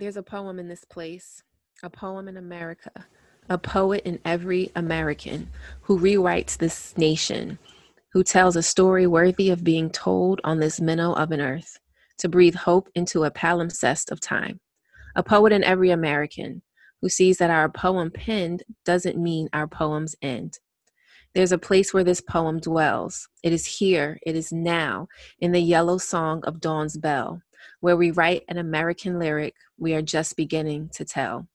There's a poem in this place, a poem in America, a poet in every American who rewrites this nation, who tells a story worthy of being told on this minnow of an earth, to breathe hope into a palimpsest of time. A poet in every American who sees that our poem penned doesn't mean our poems end. There's a place where this poem dwells. It is here, it is now, in the yellow song of dawn's bell, where we write an American lyric we are just beginning to tell.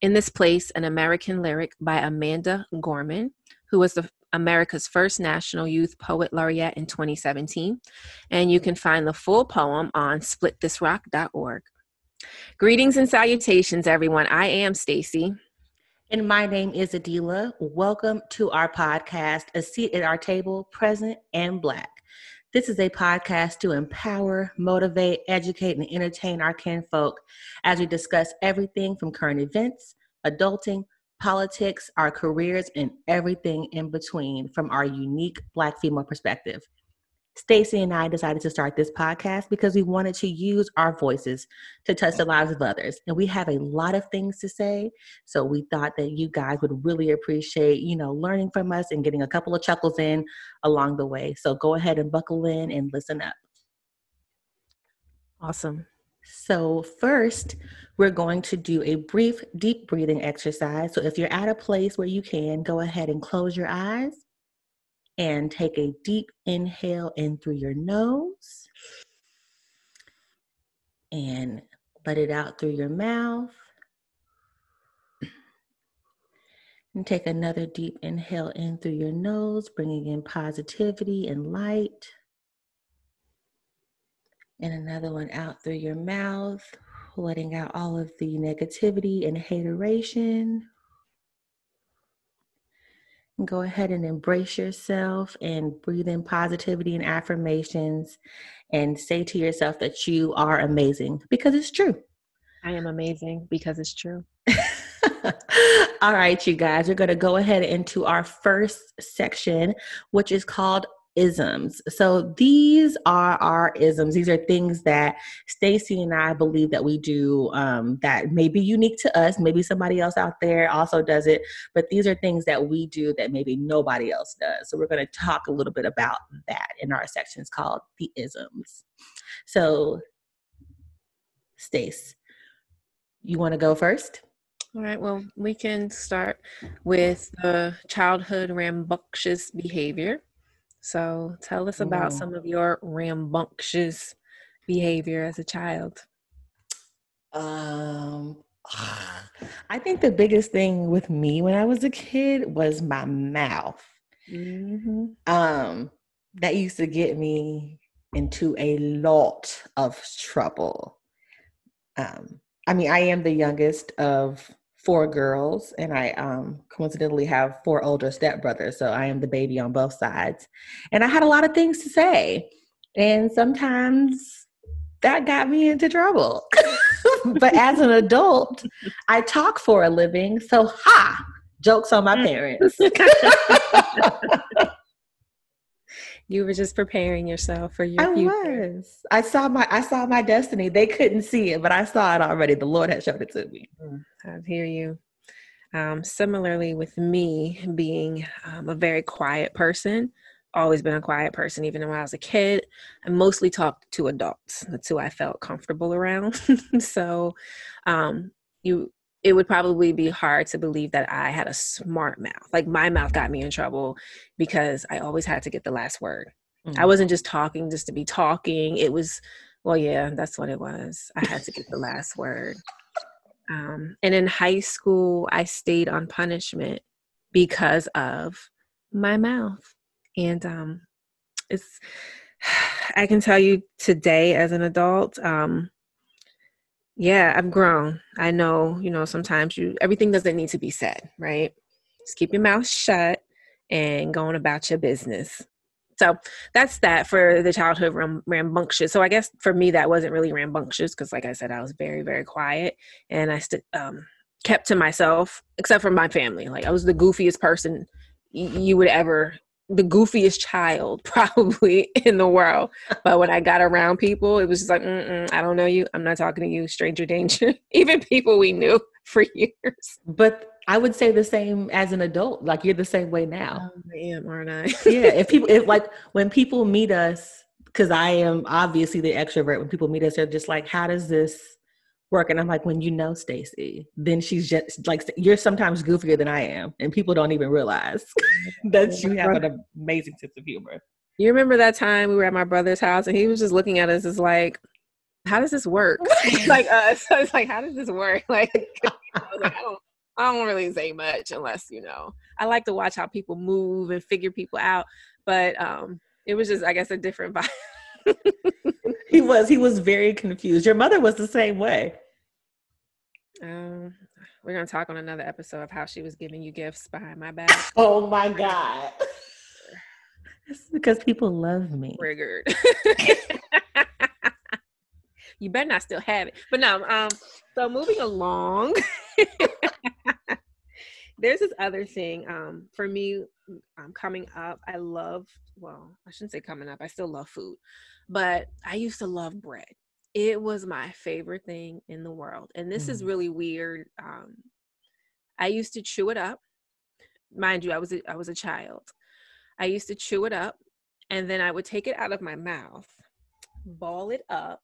In this place, an American lyric by Amanda Gorman, who was the America's first National Youth Poet Laureate in 2017. And you can find the full poem on splitthisrock.org. Greetings and salutations, everyone. I am Stacy. And my name is Adila. Welcome to our podcast, A Seat at Our Table, Present and Black. This is a podcast to empower, motivate, educate, and entertain our kinfolk as we discuss everything from current events, adulting, politics, our careers, and everything in between from our unique Black female perspective. Stacy and I decided to start this podcast because we wanted to use our voices to touch the lives of others. And we have a lot of things to say. So we thought that you guys would really appreciate, you know, learning from us and getting a couple of chuckles in along the way. So go ahead and buckle in and listen up. Awesome. So, first, we're going to do a brief deep breathing exercise. So, if you're at a place where you can, go ahead and close your eyes and take a deep inhale in through your nose and let it out through your mouth. And take another deep inhale in through your nose, bringing in positivity and light. And another one out through your mouth, letting out all of the negativity and hateration go ahead and embrace yourself and breathe in positivity and affirmations and say to yourself that you are amazing because it's true. I am amazing because it's true. All right, you guys, we're going to go ahead into our first section, which is called isms. So these are our isms. These are things that Stacy and I believe that we do um, that may be unique to us. Maybe somebody else out there also does it, but these are things that we do that maybe nobody else does. So we're going to talk a little bit about that in our sections called the isms. So, Stace, you want to go first? All right, well, we can start with the childhood rambunctious behavior. So tell us about some of your rambunctious behavior as a child. Um, I think the biggest thing with me when I was a kid was my mouth. Mm-hmm. Um, that used to get me into a lot of trouble. Um, I mean, I am the youngest of four girls, and I um, coincidentally have four older stepbrothers. So I am the baby on both sides. And I had a lot of things to say. And sometimes that got me into trouble. but as an adult, I talk for a living. So, ha! Jokes on my parents. you were just preparing yourself for your I future. was. I saw my I saw my destiny. They couldn't see it, but I saw it already. The Lord had showed it to me. Mm, I hear you. Um, similarly, with me being um, a very quiet person, always been a quiet person, even when I was a kid. I mostly talked to adults. That's who I felt comfortable around. so, um, you it would probably be hard to believe that I had a smart mouth. Like my mouth got me in trouble because I always had to get the last word. Mm-hmm. I mm. wasn't just talking just to be talking. It was, well, yeah, that's what it was. I had to get the last word. Um, and in high school, I stayed on punishment because of my mouth. And um, it's, I can tell you today as an adult, um, yeah, I've grown. I know, you know, sometimes you everything doesn't need to be said, right? Just keep your mouth shut and going about your business. So that's that for the childhood ram- rambunctious. So I guess for me that wasn't really rambunctious because, like I said, I was very very quiet and I st- um, kept to myself, except for my family. Like I was the goofiest person y- you would ever the goofiest child probably in the world. But when I got around people, it was just like, I don't know you. I'm not talking to you, stranger danger. Even people we knew for years. But I would say the same as an adult. Like you're the same way now. Oh, I am, aren't I? yeah. If people, if like when people meet us, because I am obviously the extrovert. When people meet us, they're just like, "How does this work?" And I'm like, "When you know Stacy, then she's just like you're sometimes goofier than I am, and people don't even realize that you have an amazing sense of humor." You remember that time we were at my brother's house, and he was just looking at us as like, "How does this work?" like us. So it's like, "How does this work?" Like, I, like I, don't, I don't really say much unless you know. I like to watch how people move and figure people out, but um it was just, I guess, a different vibe. he was. He was very confused. Your mother was the same way. Um, we're gonna talk on another episode of how she was giving you gifts behind my back. Oh my god. It's because people love me. Triggered. you better not still have it. But no, um, so moving along there's this other thing um, for me um, coming up i love well i shouldn't say coming up i still love food but i used to love bread. It was my favorite thing in the world and this mm. is really weird um, i used to chew it up. Mind you i was a, i was a child. I used to chew it up and then i would take it out of my mouth ball it up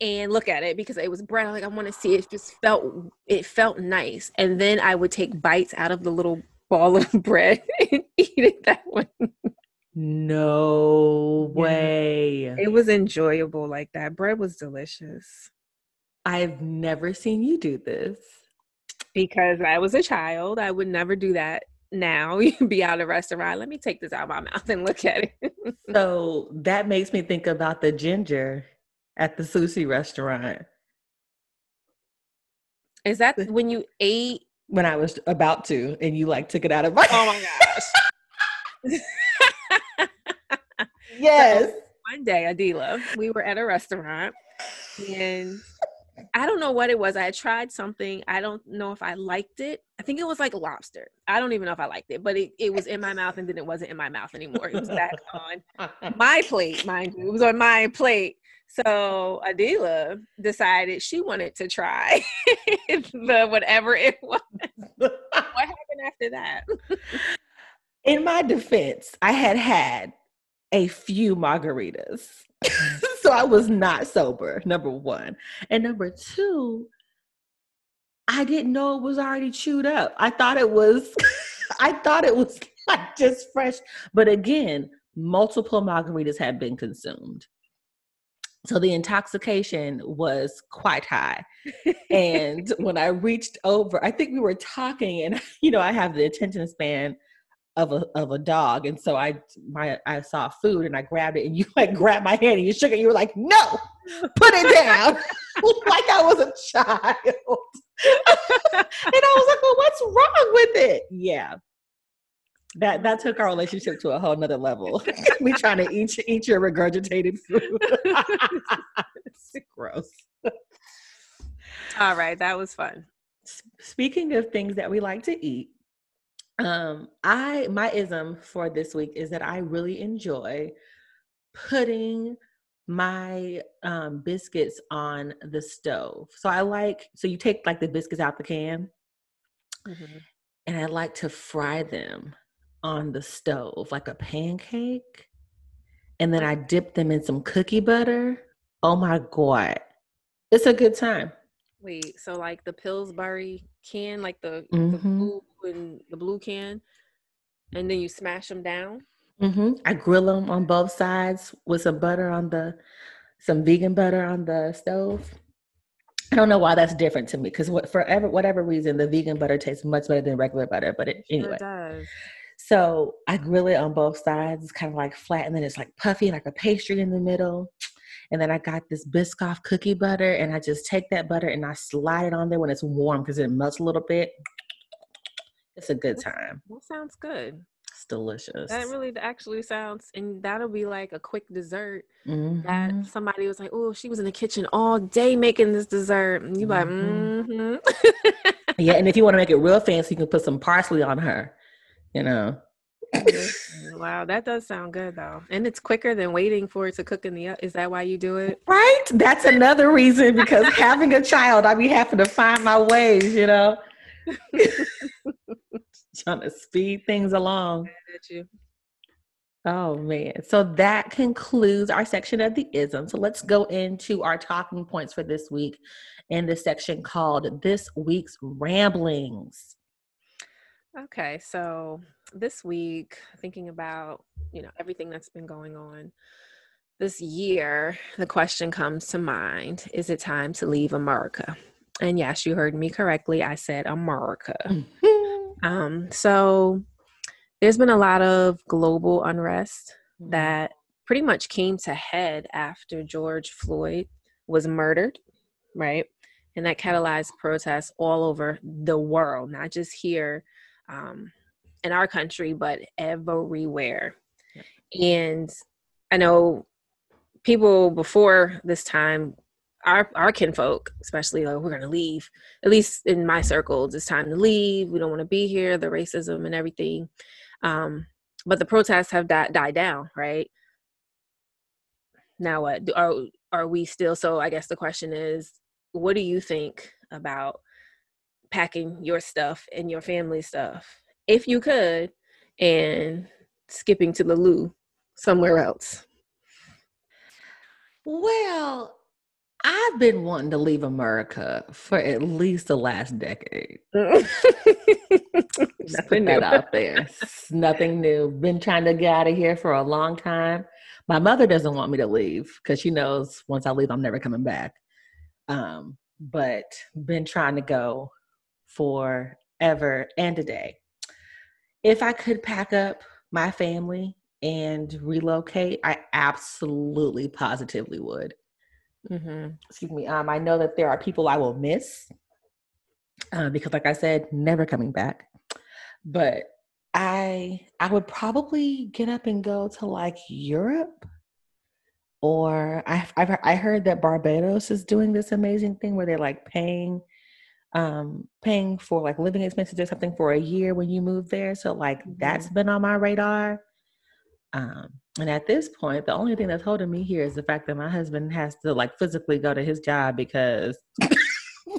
and look at it because it was bread. Like I want to see it. Just felt it felt nice, and then I would take bites out of the little ball of bread and eat it that way. No way. It was enjoyable like that. Bread was delicious. I've never seen you do this. Because I was a child. I would never do that now. You'd be out at a restaurant. Let me take this out of my mouth and look at it. so that makes me think about the ginger at the sushi restaurant. Is that when you ate? When I was about to, and you like took it out of my. Oh my gosh. yes. So one day, Adila, we were at a restaurant, and I don't know what it was. I had tried something. I don't know if I liked it. I think it was like lobster. I don't even know if I liked it, but it, it was in my mouth and then it wasn't in my mouth anymore. It was back on my plate, mind you. It was on my plate. So Adila decided she wanted to try the whatever it was. what happened after that? In my defense, I had had a few margaritas. So I was not sober, number one. And number two, I didn't know it was already chewed up. I thought it was, I thought it was like just fresh. But again, multiple margaritas had been consumed. So the intoxication was quite high. and when I reached over, I think we were talking, and you know, I have the attention span of a of a dog, and so I my I saw food and I grabbed it, and you like grabbed my hand and you shook it. You were like, "No, put it down," like I was a child. and I was like, "Well, what's wrong with it?" Yeah, that that took our relationship to a whole nother level. Me trying to eat eat your regurgitated food. Gross. All right, that was fun. Speaking of things that we like to eat, um, I my ism for this week is that I really enjoy putting my um, biscuits on the stove. So I like so you take like the biscuits out the can, mm-hmm. and I like to fry them on the stove like a pancake and then I dip them in some cookie butter. Oh my god. It's a good time. Wait, so like the Pillsbury can, like the, mm-hmm. the blue and the blue can, and then you smash them down. Mm-hmm. I grill them on both sides with some butter on the, some vegan butter on the stove. I don't know why that's different to me because what, for ever, whatever reason, the vegan butter tastes much better than regular butter. But it, anyway, it does. So I grill it on both sides. It's kind of like flat, and then it's like puffy, like a pastry in the middle. And then I got this Biscoff cookie butter, and I just take that butter and I slide it on there when it's warm because it melts a little bit. It's a good time. That sounds good. It's delicious. That really actually sounds, and that'll be like a quick dessert. Mm-hmm. That somebody was like, "Oh, she was in the kitchen all day making this dessert." And you mm-hmm. like, mm-hmm. yeah. And if you want to make it real fancy, you can put some parsley on her you know. Wow, that does sound good though. And it's quicker than waiting for it to cook in the Is that why you do it? Right? That's another reason because having a child, I be having to find my ways, you know. Trying to speed things along. Oh man. So that concludes our section of the ism. So let's go into our talking points for this week in the section called This Week's Ramblings. Okay, so this week, thinking about, you know, everything that's been going on this year, the question comes to mind is it time to leave America? And yes, you heard me correctly. I said Amurica. um, so there's been a lot of global unrest mm-hmm. that pretty much came to head after George Floyd was murdered, right? And that catalyzed protests all over the world, not just here um, in our country, but everywhere. And I know people before this time, our our kinfolk, especially like we're gonna leave. At least in my circles, it's time to leave. We don't want to be here. The racism and everything. Um, but the protests have di- died down, right? Now what? Are are we still? So I guess the question is, what do you think about packing your stuff and your family stuff if you could and skipping to the loo somewhere else? Well, I've been wanting to leave America for at least the last decade. Just nothing that out there. It's nothing new. Been trying to get out of here for a long time. My mother doesn't want me to leave because she knows once I leave, I'm never coming back. Um, but been trying to go forever and a day. If I could pack up my family and relocate, I absolutely positively would. Mm-hmm. Excuse me. Um, I know that there are people I will miss uh, because, like I said, never coming back. But I I would probably get up and go to like Europe, or I've, I've I heard that Barbados is doing this amazing thing where they're like paying um paying for like living expenses or something for a year when you move there so like mm-hmm. that's been on my radar um and at this point the only thing that's holding me here is the fact that my husband has to like physically go to his job because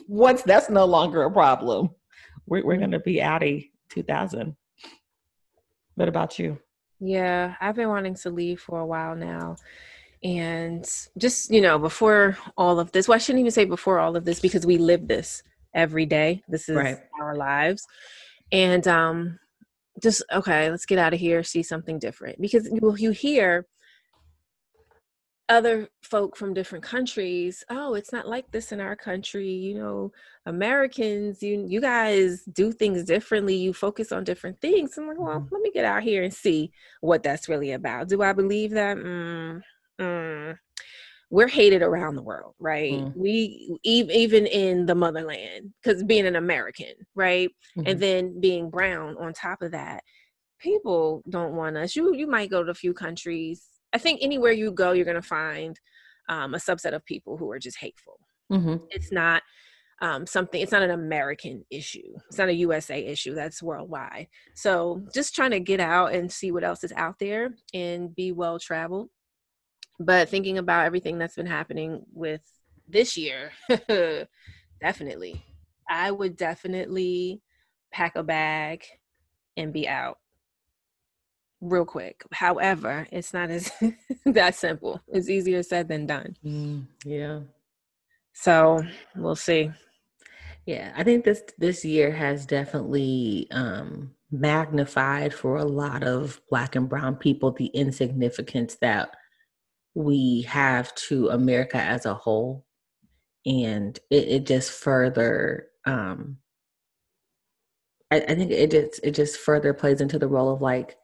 once that's no longer a problem we're, we're going to be outie 2000 what about you yeah i've been wanting to leave for a while now and just you know before all of this well i shouldn't even say before all of this because we live this every day. This is right. our lives. And um just okay, let's get out of here, see something different. Because you you hear other folk from different countries, oh, it's not like this in our country. You know, Americans, you you guys do things differently. You focus on different things. I'm like, well, mm-hmm. let me get out here and see what that's really about. Do I believe that? Mm, mm, we're hated around the world, right? Mm. We even in the motherland because being an American, right, mm-hmm. and then being brown on top of that, people don't want us. You you might go to a few countries. I think anywhere you go, you're gonna find um, a subset of people who are just hateful. Mm-hmm. It's not um, something. It's not an American issue. It's not a USA issue. That's worldwide. So just trying to get out and see what else is out there and be well traveled but thinking about everything that's been happening with this year, definitely. I would definitely pack a bag and be out real quick. However, it's not as that simple. It's easier said than done. Mm, yeah. So we'll see. Yeah, I think this this year has definitely um magnified for a lot of black and brown people the insignificance that we have to America as a whole. And it, it just further um I, I, think it just it just further plays into the role of like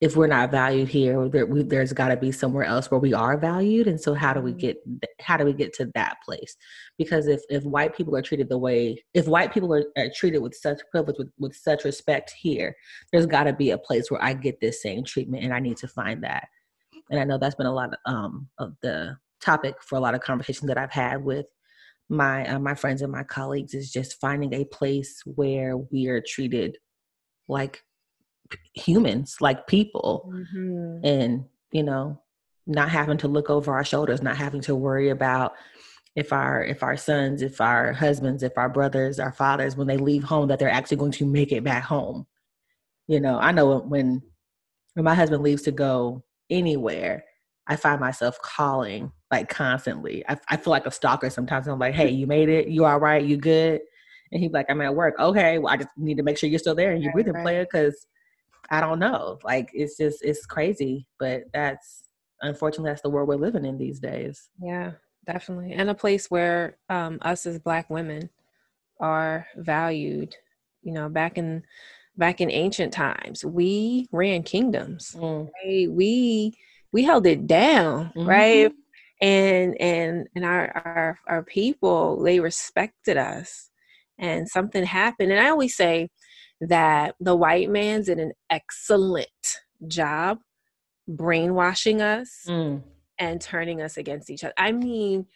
if we're not valued here there, we, there's got to be somewhere else where we are valued and so how do we mm-hmm. get how do we get to that place because if if white people are treated the way if white people are, are treated with such privilege with, with such respect here there's got to be a place where i get this same treatment and i need to find that and I know that's been a lot of, um, of the topic for a lot of conversations that I've had with my uh, my friends and my colleagues is just finding a place where we are treated like humans, like people, mm-hmm. and you know, not having to look over our shoulders, not having to worry about if our if our sons, if our husbands, if our brothers, our fathers, when they leave home, that they're actually going to make it back home. You know, I know when when my husband leaves to go anywhere, I find myself calling like constantly. I, I feel like a stalker sometimes. I'm like, hey, you made it? You all right? You good? And he's like, I'm at work. Okay, well, I just need to make sure you're still there and you're breathing, right. player, because I don't know. Like, it's just, it's crazy. But that's, unfortunately, that's the world we're living in these days. Yeah, definitely. And a place where um, us as Black women are valued. You know, back in back in ancient times, we ran kingdoms. Mm. Right? We we held it down, mm-hmm. right? And and and our, our our people, they respected us. And something happened. And I always say that the white man did an excellent job brainwashing us mm. and turning us against each other. I mean,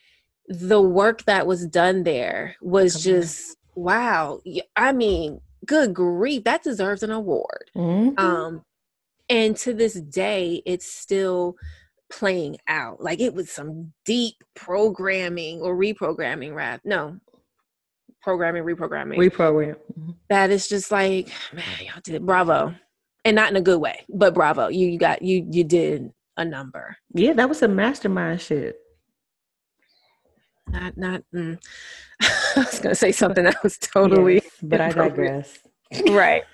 the work that was done there was Come just on. wow. I mean, good grief, that deserves an award. Mm-hmm. Um, and to this day it's still playing out like it was some deep programming or reprogramming rap no programming reprogramming reprogram mm-hmm. that is just like man y'all did it. bravo and not in a good way but bravo you, you got you you did a number yeah that was a mastermind shit not not mm. i was gonna say something that was totally yes, but i digress right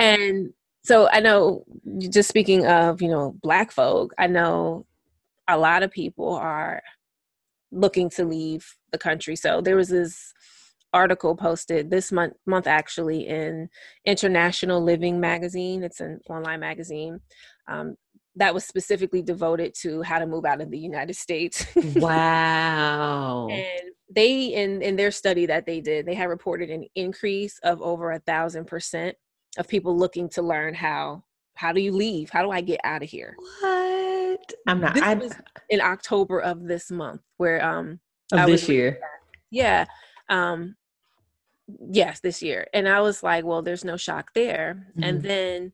and so I know just speaking of, you know, black folk, I know a lot of people are looking to leave the country. So there was this article posted this month month actually in International Living magazine. It's an online magazine. Um, that was specifically devoted to how to move out of the United States. wow. and they in in their study that they did, they had reported an increase of over a thousand percent of people looking to learn how how do you leave? How do I get out of here? What? I'm not. This I was in October of this month where um of I this year. Yeah. Um yes, this year. And I was like, well, there's no shock there. Mm-hmm. And then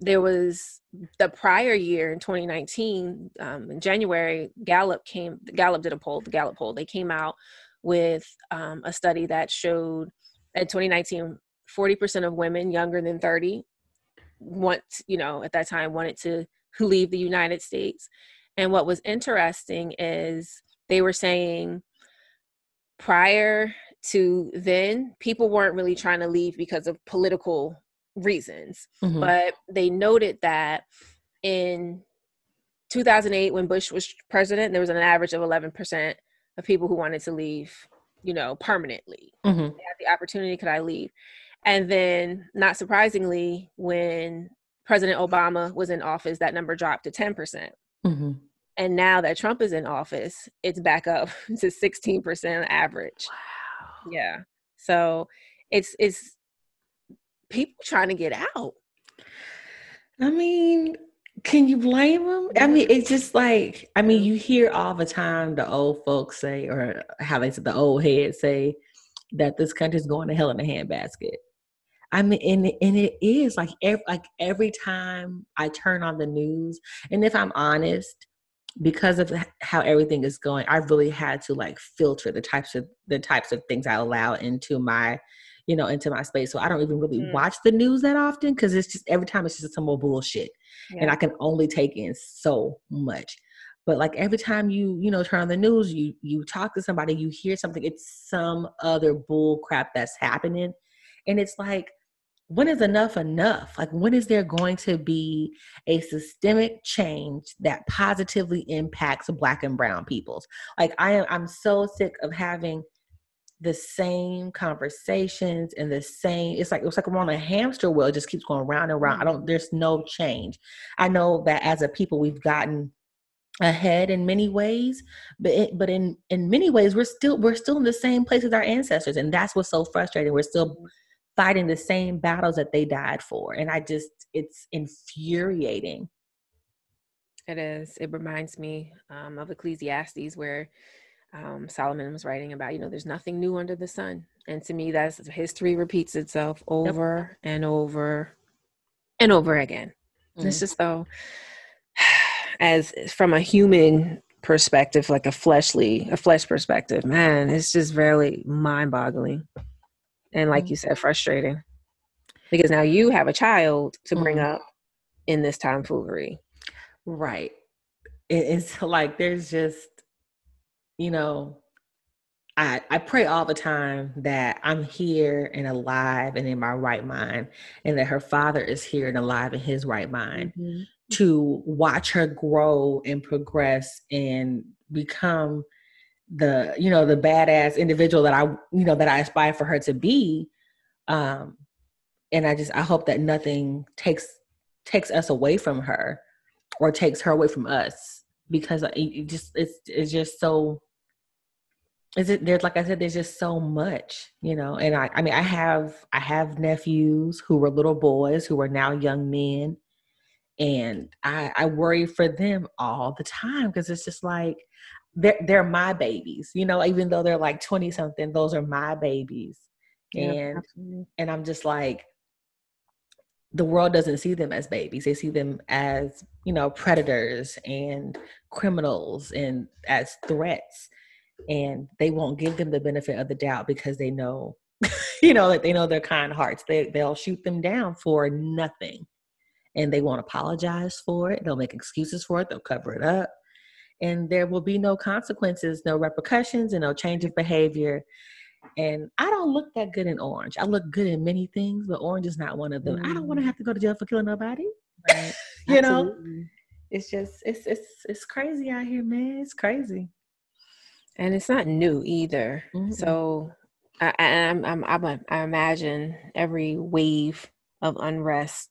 there was the prior year in 2019, um, in January, Gallup came, Gallup did a poll, the Gallup poll. They came out with um, a study that showed in 2019, 40% of women younger than 30 want, you know, at that time wanted to leave the United States. And what was interesting is they were saying prior to then, people weren't really trying to leave because of political reasons. Mm-hmm. But they noted that in 2008, when Bush was president, there was an average of 11% of people who wanted to leave, you know, permanently. Mm-hmm. They had the opportunity, could I leave? And then, not surprisingly, when President Obama was in office, that number dropped to 10%. percent mm-hmm. And now that Trump is in office, it's back up to 16% average. Wow. Yeah. So it's it's people trying to get out. I mean, can you blame them? I mean, it's just like I mean, you hear all the time the old folks say, or how they say the old heads say, that this country's going to hell in a handbasket. I mean, and and it is like every like every time I turn on the news, and if I'm honest, because of how everything is going, I really had to like filter the types of the types of things I allow into my, you know, into my space. So I don't even really mm. watch the news that often because it's just every time it's just some more bullshit, yeah. and I can only take in so much. But like every time you you know turn on the news, you you talk to somebody, you hear something, it's some other bull crap that's happening, and it's like when is enough enough? Like, when is there going to be a systemic change that positively impacts Black and Brown peoples? Like, I am, I'm so sick of having the same conversations and the same. It's like it's like we're on a hamster wheel. It just keeps going round and round. I don't. There's no change. I know that as a people, we've gotten ahead in many ways but it, but in in many ways we're still we're still in the same place as our ancestors and that's what's so frustrating we're still fighting the same battles that they died for. And I just, it's infuriating. It is. It reminds me um, of Ecclesiastes, where um, Solomon was writing about, you know, there's nothing new under the sun. And to me, that's history repeats itself over yep. and over and over again. Mm. It's just though, as from a human perspective, like a fleshly, a flesh perspective, man, it's just very mind boggling. And like mm. you said, frustrating. Because now you have a child to bring mm. up in this time tomfoolery. Right. It's like there's just, you know, I, I pray all the time that I'm here and alive and in my right mind, and that her father is here and alive in his right mind mm-hmm. to watch her grow and progress and become the you know the badass individual that I you know that I aspire for her to be. Um, and I just I hope that nothing takes takes us away from her or takes her away from us because it just it's it's just so is it there's like i said there's just so much you know and i i mean i have i have nephews who were little boys who are now young men and i i worry for them all the time because it's just like they're they're my babies you know even though they're like 20 something those are my babies. Yeah, and absolutely. and i'm just like the world doesn't see them as babies. They see them as you know predators and criminals and as threats and they won't give them the benefit of the doubt because they know you know that they know their kind hearts. They, they'll shoot them down for nothing and they won't apologize for it. They'll make excuses for it. They'll cover it up. And there will be no consequences no repercussions and no change of behavior. And i don't look that good in orange. I look good in many things but orange is not one of them. Mm. i don't want to have to go to jail for killing nobody. Right. you know? It's just it's it's it's crazy out here man. It's crazy and it's not new either. Mm-hmm. So I, I'm, I'm, I'm, I imagine every wave of unrest,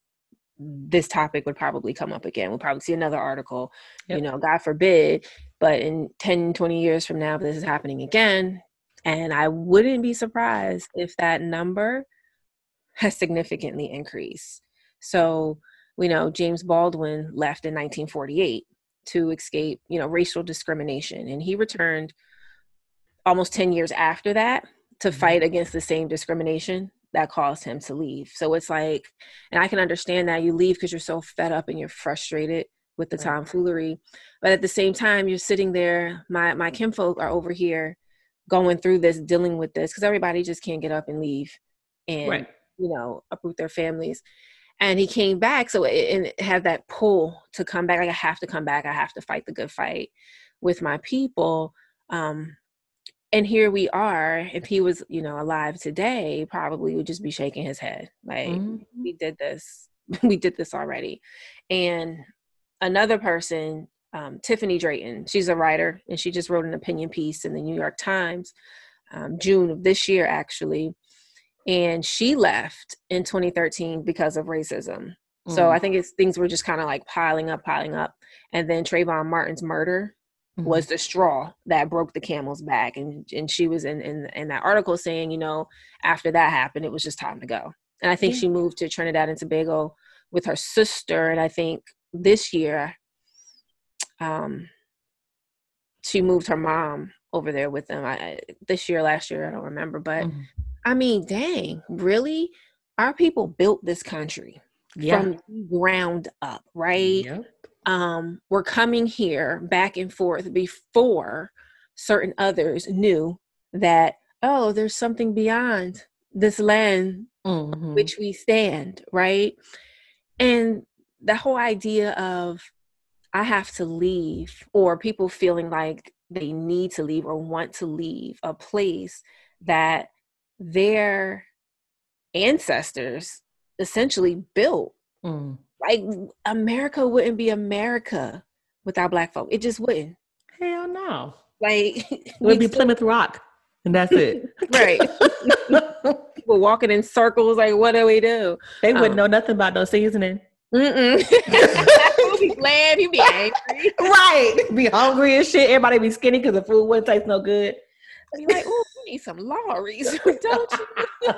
this topic would probably come up again. We'll probably see another article, yep. you know, God forbid, but in 10, 20 years from now, this is happening again. And I wouldn't be surprised if that number has significantly increased. So, we know James Baldwin left in 1948 to escape, you know, racial discrimination, and he returned almost 10 years after that to mm-hmm. fight against the same discrimination that caused him to leave. So it's like, and I can understand that you leave because you're so fed up and you're frustrated with the right. tomfoolery. But at the same time, you're sitting there, my my kinfolk are over here going through this, dealing with this, because everybody just can't get up and leave and right. you know, uproot their families. And he came back, so it, and it had that pull to come back. Like I have to come back. I have to fight the good fight with my people. Um, and here we are if he was you know alive today probably would just be shaking his head like mm-hmm. we did this we did this already and another person um, tiffanie drayton she's a writer and she just wrote an opinion piece in the new york times um, june of this year actually and she left in 2013 because of racism mm-hmm. so i think it's things were just kind of like piling up piling up and then trayvon martin's murder mm-hmm. was the straw that broke the camel's back. And and she was in, in in that article saying, you know, after that happened, it was just time to go. And I think yeah. she moved to Trinidad and Tobago with her sister. And I think this year, um, she moved her mom over there with them. I this year, last year, I don't remember, but mm-hmm. I mean, dang, really? Our people built this country yeah. from ground up, right? Yep um, were coming here back and forth before certain others knew that, oh, there's something beyond this land mm-hmm. which we stand, right? And the whole idea of I have to leave, or people feeling like they need to leave or want to leave a place that their ancestors essentially built. Mm like America wouldn't be America without black folk. It just wouldn't. Hell no. Like it would be Plymouth Rock. And that's it. right. People walking in circles, like what do we do? They wouldn't um, know nothing about no seasoning. Mm-mm. He'll be glad, he'll be angry. right. Be hungry and shit. Everybody be skinny because the food wouldn't taste no good. Be like, oh, we need some Lawry's, don't you?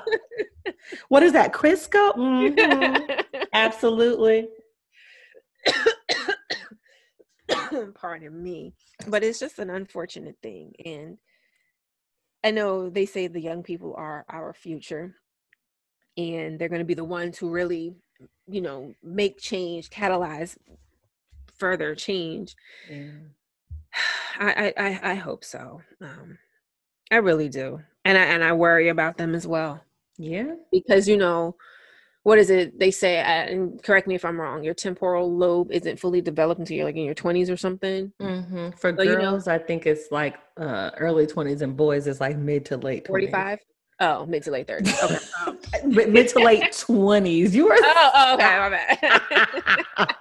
what is that, Crisco? Mm-hmm. Absolutely. Pardon me. But it's just an unfortunate thing. And I know they say the young people are our future and they're going to be the ones who really you know, make change, catalyze further change. Yeah. I, I I hope so. Um, I really do, and I and I worry about them as well. Yeah, because you know, what is it they say? Uh, and correct me if I'm wrong. Your temporal lobe isn't fully developed until you're like in your 20s or something. Mm-hmm. For so, girls, you know, I think it's like uh, early 20s, and boys it's like mid to late 45. Oh, mid to late 30s. Okay. Um, mid to late 20s. You were. Oh, oh okay. My bad.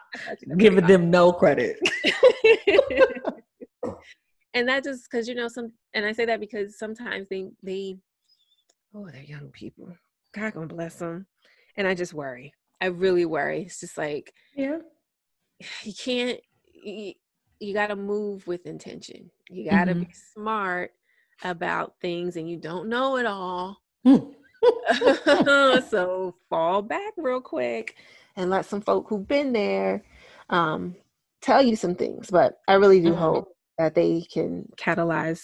Giving them no credit. And that just because you know some, and I say that because sometimes they they, oh, they're young people. God gonna bless them, and I just worry. I really worry. It's just like, yeah, you can't. You, you got to move with intention. You got to mm-hmm. be smart about things and you don't know it all. So fall back real quick and let some folk who've been there um, tell you some things. But I really do mm-hmm. hope that they can catalyze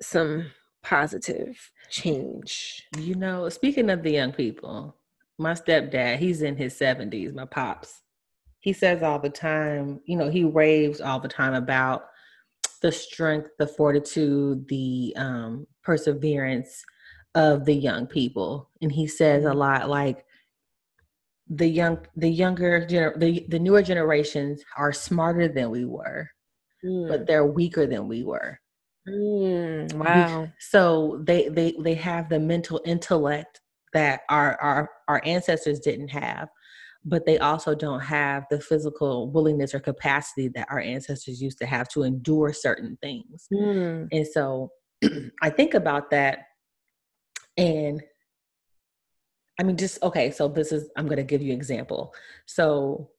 some positive change. You know, speaking of the young people, my stepdad, he's in his 70s, my pops. He says all the time, you know, he raves all the time about the strength, the fortitude, the um, perseverance of the young people. And he says a mm-hmm. lot like the young, the younger, gener- the the newer generations are smarter than we were, mm. but they're weaker than we were. Mm, wow! So they they they have the mental intellect that our our our ancestors didn't have but they also don't have the physical willingness or capacity that our ancestors used to have to endure certain things. Mm. And so I think about that and I mean just okay, so this is I'm going to give you an example. So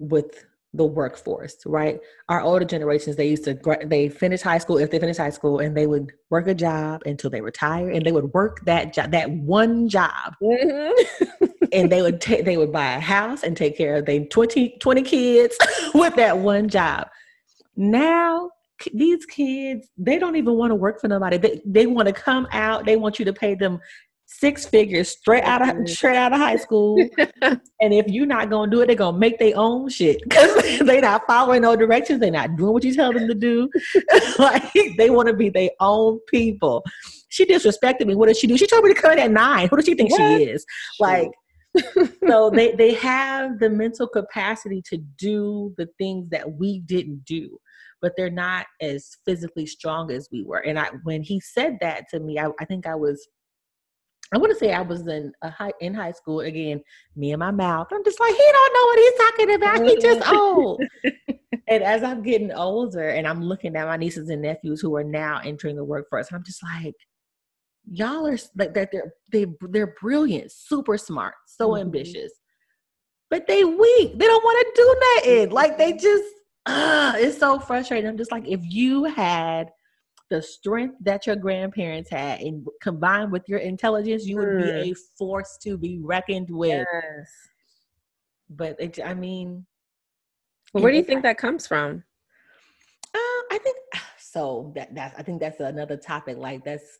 with the workforce, right? Our older generations, they used to they finish high school if they finish high school, and they would work a job until they retire, and they would work that job, that one job, mm-hmm. and they would take they would buy a house and take care of their 20, 20 kids with that one job. Now these kids they don't even want to work for nobody they, they want to come out they want you to pay them six figures straight out of straight out of high school. and if you're not gonna do it, they're gonna make their own shit because they're not following no directions. They're not doing what you tell them to do. like they want to be their own people. She disrespected me. What did she do? She told me to come in at nine. Who does she think what? she is? Like. so they they have the mental capacity to do the things that we didn't do but they're not as physically strong as we were and i when he said that to me i, I think i was I want to say I was in a high in high school again. Me and my mouth. I'm just like he don't know what he's talking about. He just old. and as I'm getting older, and I'm looking at my nieces and nephews who are now entering the workforce, I'm just like, y'all are like that. They're they they're brilliant, super smart, so mm-hmm. ambitious, but they weak. They don't want to do nothing. Like they just, uh, it's so frustrating. I'm just like, if you had the strength that your grandparents had and combined with your intelligence, you would be a mm. force to be reckoned with. Yes. But it, I mean, well, where do you think I, that comes from? Uh, I think so. That that's I think that's another topic. Like that's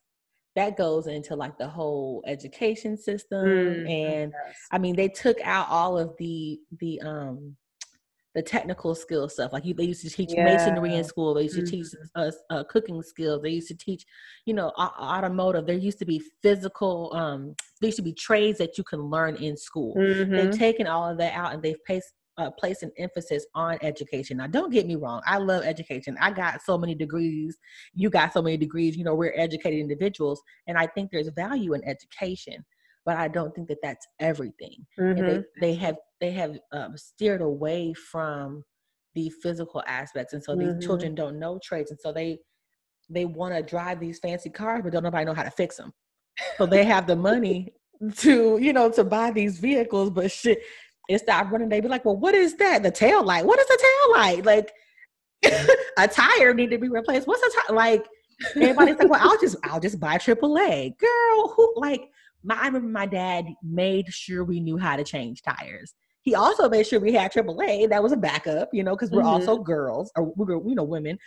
that goes into like the whole education system, mm, and yes. I mean they took out all of the the um the technical skill stuff. Like you, they used to teach yeah. masonry in school. They used to mm-hmm. teach us uh, cooking skills. They used to teach, you know, automotive. There used to be physical. Um, there used to be trades that you can learn in school. Mm-hmm. They've taken all of that out and they've placed uh, place an emphasis on education. Now, don't get me wrong. I love education. I got so many degrees. You got so many degrees. You know, we're educated individuals, and I think there's value in education but I don't think that that's everything. Mm-hmm. And they, they have they have um, steered away from the physical aspects, and so these mm-hmm. children don't know trades, and so they they want to drive these fancy cars, but don't nobody know how to fix them. So they have the money to you know to buy these vehicles, but shit, it stopped running. They be like, well, what is that? The tail light? What is a tail light? Like a tire need to be replaced. What's a tire? Like everybody's like, well, I'll just I'll just buy AAA. Girl, who like my, I remember my dad made sure we knew how to change tires. He also made sure we had AAA. That was a backup, you know, because we're mm-hmm. also girls or we're you know women,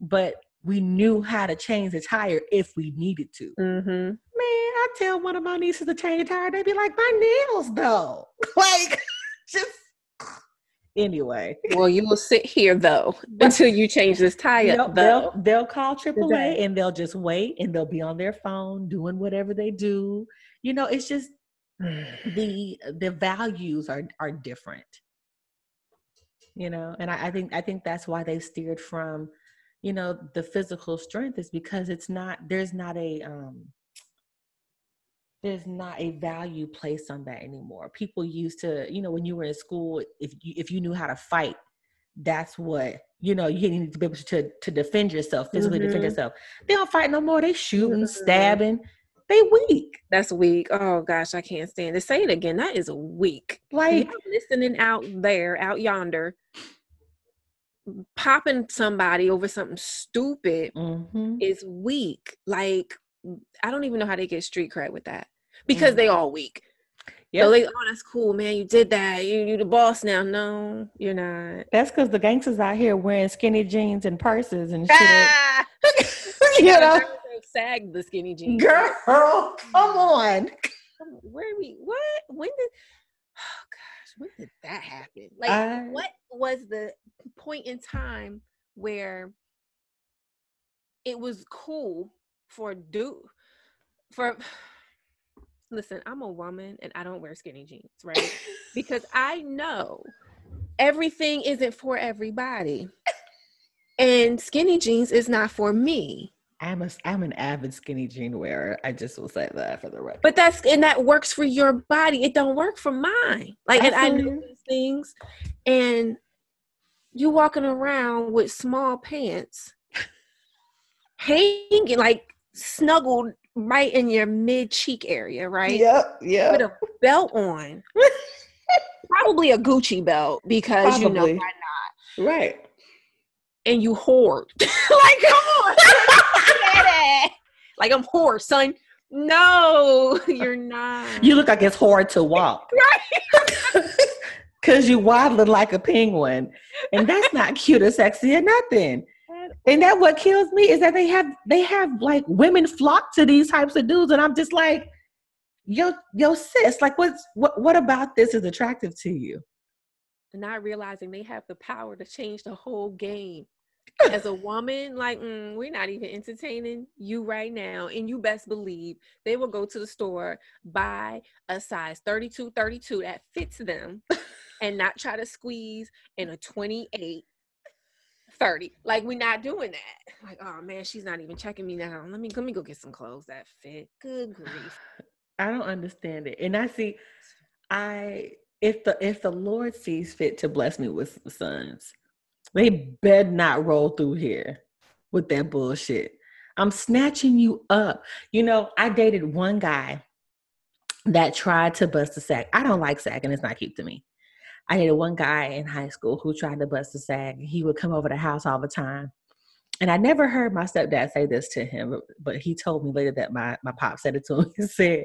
but we knew how to change the tire if we needed to. Mm-hmm. Man, I tell one of my nieces to change a tire, they'd be like, my nails though. like just anyway. Well, you will sit here though until you change this tire. They'll, though. they'll, they'll call AAA and they'll just wait and they'll be on their phone doing whatever they do. You know, it's just the the values are are different. You know, and I, I think I think that's why they steered from, you know, the physical strength is because it's not there's not a um there's not a value placed on that anymore. People used to, you know, when you were in school, if you if you knew how to fight, that's what you know. You need to be able to to defend yourself, physically defend Mhm. yourself. They don't fight no more. They shooting, Mhm. stabbing. They weak. That's weak. Oh gosh, I can't stand it. Say it again. That is weak. Like Y'all listening out there, out yonder, popping somebody over something stupid mhm. is weak. Like I don't even know how they get street cred with that because they all weak. Yep. So they, oh, that's cool, man. You did that. You you the boss now. No, you're not. that's because the gangsters out here wearing skinny jeans and purses and shit. Ah! you know, sag the skinny jeans. girl, come on. Where we? What? When did? Oh gosh, when did that happen? Like, I- what was the point in time where it was cool for do for? Listen, I'm a woman and I don't wear skinny jeans, right? because I know everything isn't for everybody, and skinny jeans is not for me. I'm a I'm an avid skinny jean wearer. I just will say that for the record. But that's and that works for your body. It don't work for mine. Like, and I know these things, and you walking around with small pants, hanging like snuggled right in your mid cheek area, right? Yep, yeah. With a belt on, probably a Gucci belt because you know why not. Right. And you hoard. like, come on, like I'm whore, son. No, you're not. You look like it's hard to walk. right. Cause you waddling like a penguin. And that's not cute or sexy or nothing. And that what kills me is that they have they have like women flock to these types of dudes. And I'm just like, yo, yo, sis, like what's what what about this is attractive to you? not realizing they have the power to change the whole game. As a woman, like mm, we're not even entertaining you right now, and you best believe they will go to the store, buy a size 32, 32 that fits them, and not try to squeeze in a 28, 30. Like we're not doing that. Like, oh man, she's not even checking me now. Let me let me go get some clothes that fit. Good grief. I don't understand it. And I see I if the if the Lord sees fit to bless me with sons, they bed not roll through here with that bullshit. I'm snatching you up. You know, I dated one guy that tried to bust a sack. I don't like sack and it's not cute to me. I dated one guy in high school who tried to bust a sag. He would come over the house all the time. And I never heard my stepdad say this to him, but- he told me later that my, my pop said it to him. He said,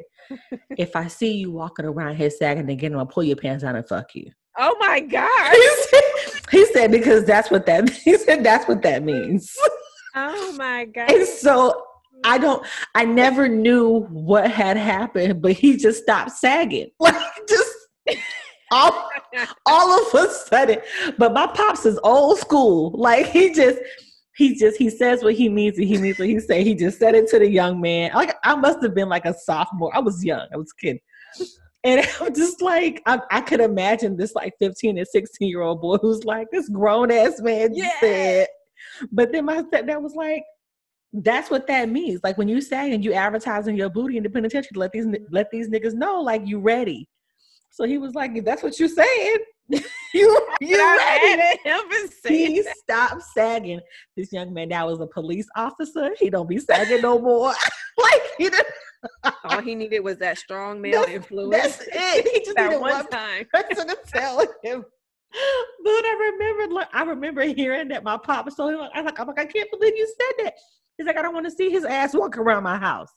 If I see you walking around here sagging again, gonna pull your pants down and fuck you. Oh my god. He said, he said because that's what that he said that's what that means. Oh my god. And so I don't I never knew what had happened, but he just stopped sagging. Like just all all of a sudden. But my pops is old school. Like he just he just he says what he means and he means what he say. He just said it to the young man. Like I must have been like a sophomore. I was young. I was a kid. And I'm just like, I, I could imagine this like 15 and 16 year old boy who's like, this grown ass man Yeah. said. But then my stepdad was like, that's what that means. Like when you say and you advertising your booty in the penitentiary to let these let these niggas know like you ready. So he was like, if that's what you're saying, you you ready. He stopped sagging. This young man now was a police officer. He don't be sagging no more. like he didn't, All he needed was that strong male That's- influence. that's it. He just that needed one one time. person to tell him. But I remember, like, I remember hearing that my pop was told him. I'm like, I'm like, I can't believe you said that. He's like, I don't want to see his ass walk around my house.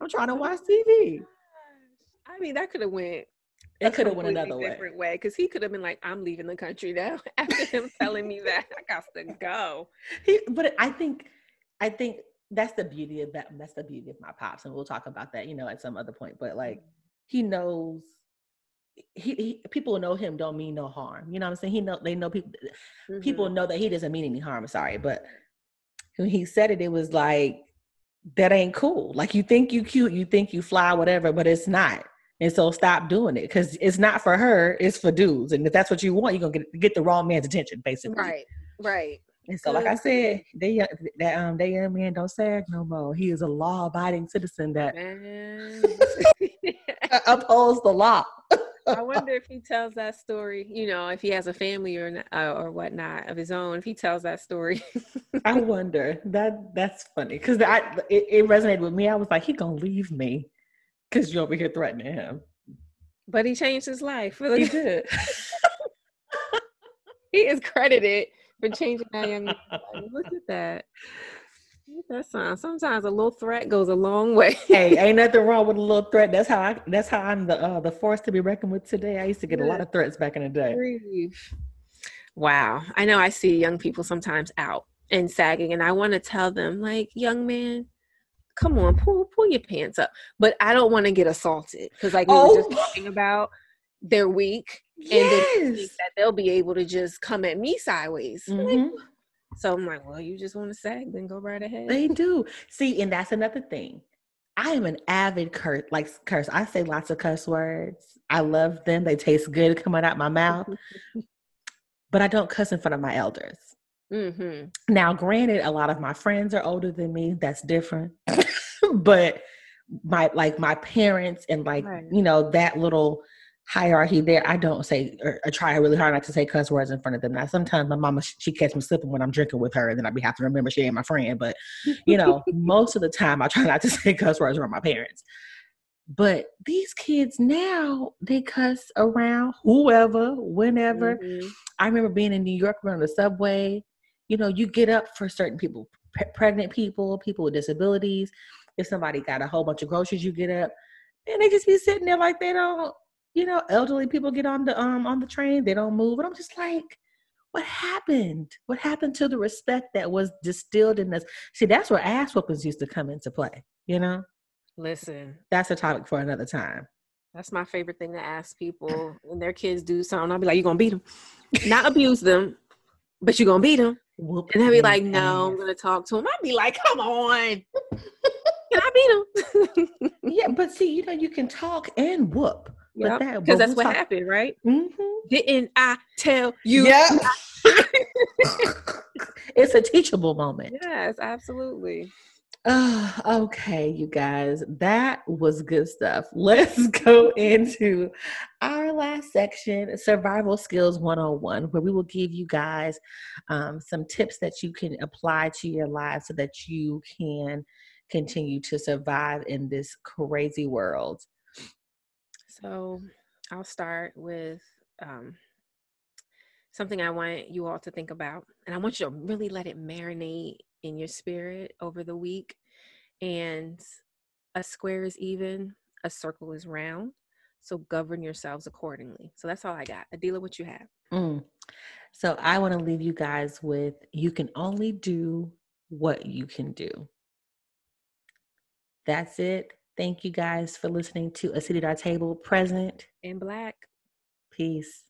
I'm trying to oh watch TV. I mean, that could have went. It could have went another way. different way because he could have been like, "I'm leaving the country now." After him telling me that, I got to go. He, but I think, I think that's the beauty of that. That's the beauty of my pops, and we'll talk about that, you know, at some other point. But like, he knows. He, he people know him don't mean no harm. You know what I'm saying? He know they know people. Mm-hmm. People know that he doesn't mean any harm. Sorry, but when he said it, it was like that ain't cool. Like you think you cute, you think you fly, whatever, but it's not. And so stop doing it because it's not for her, it's for dudes. And if that's what you want, you're gonna get get the wrong man's attention, basically. Right, right. And so, like I said, they that um that young man don't sag no more. He is a law abiding citizen that upholds the law. I wonder if he tells that story. You know, if he has a family or uh, or whatnot of his own. If he tells that story, I wonder. That that's funny because I it, it, resonated with me. I was like, he gonna leave me because you're over here threatening him. But he changed his life. He did. he is credited for changing that young man. Look at that. That. Sometimes a little threat goes a long way. hey, ain't nothing wrong with a little threat. That's how I. That's how I'm the uh, the force to be reckoned with today. I used to get a lot of threats back in the day. Wow, I know. I see young people sometimes out and sagging, and I want to tell them, like, young man, come on, pull pull your pants up. But I don't want to get assaulted because, like we oh. were just talking about, they're weak, yes. and then that they'll be able to just come at me sideways. Mm-hmm. Like, so I'm like, well, you just want to sag, then go right ahead. They do. See, and that's another thing. I am an avid curse, like curse. I say lots of cuss words. I love them. They taste good coming out my mouth. but I don't cuss in front of my elders. Mm-hmm. Now, granted, a lot of my friends are older than me. That's different. but my like my parents and like right. you know that little hierarchy there. I don't say or, or, try really hard not to say cuss words in front of them. Now sometimes my mama she catch me slipping when I'm drinking with her, and then I be have to remember she ain't my friend. But you know, most of the time I try not to say cuss words around my parents. But these kids now they cuss around whoever, whenever. Mm-hmm. I remember being in New York on the subway. You know, you get up for certain people, pre- pregnant people, people with disabilities. If somebody got a whole bunch of groceries, you get up, and they just be sitting there like they don't you know, elderly people get on the um on the train, they don't move. And I'm just like, what happened? What happened to the respect that was distilled in us? See, that's where ass whoopings used to come into play, you know? Listen. That's a topic for another time. That's my favorite thing to ask people when their kids do something. I'll be like, you gonna beat them. Not abuse them, but you gonna beat them. Whoop and they'll be like, no, I'm gonna talk to him." I'd be like, come on. Can I beat them? yeah, but see, you know, you can talk and whoop. Yeah, because that's what talk- happened, right? Mm-hmm. Didn't I tell you? Yeah. it's a teachable moment. Yes, absolutely. Uh, okay, you guys, that was good stuff. Let's go into our last section Survival Skills 101, where we will give you guys um, some tips that you can apply to your lives so that you can continue to survive in this crazy world. So I'll start with um, something I want you all to think about. And I want you to really let it marinate in your spirit over the week. And a square is even, a circle is round. So govern yourselves accordingly. So that's all I got. Adila, what you have? Mm. So I want to leave you guys with you can only do what you can do. That's it. Thank you guys for listening to A Seat at Our Table, present and black. Peace.